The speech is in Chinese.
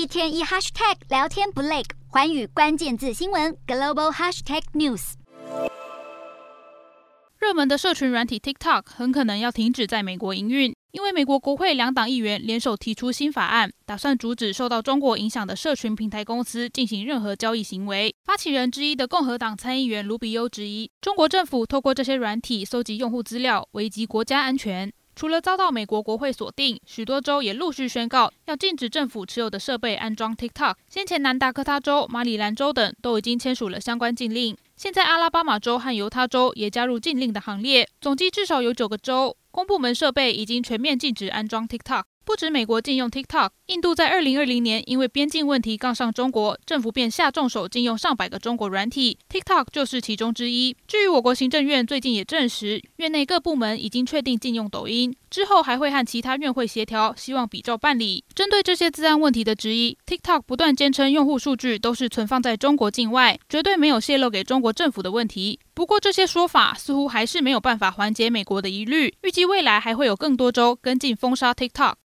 一天一 hashtag 聊天不累，寰宇关键字新闻 global hashtag news。热门的社群软体 TikTok 很可能要停止在美国营运，因为美国国会两党议员联手提出新法案，打算阻止受到中国影响的社群平台公司进行任何交易行为。发起人之一的共和党参议员卢比欧质疑，中国政府透过这些软体搜集用户资料，危及国家安全。除了遭到美国国会锁定，许多州也陆续宣告要禁止政府持有的设备安装 TikTok。先前南达科他州、马里兰州等都已经签署了相关禁令，现在阿拉巴马州和犹他州也加入禁令的行列，总计至少有九个州公部门设备已经全面禁止安装 TikTok。不止美国禁用 TikTok，印度在二零二零年因为边境问题杠上中国，政府便下重手禁用上百个中国软体，TikTok 就是其中之一。至于我国行政院最近也证实，院内各部门已经确定禁用抖音，之后还会和其他院会协调，希望比照办理。针对这些治安问题的质疑，TikTok 不断坚称用户数据都是存放在中国境外，绝对没有泄露给中国政府的问题。不过这些说法似乎还是没有办法缓解美国的疑虑，预计未来还会有更多州跟进封杀 TikTok。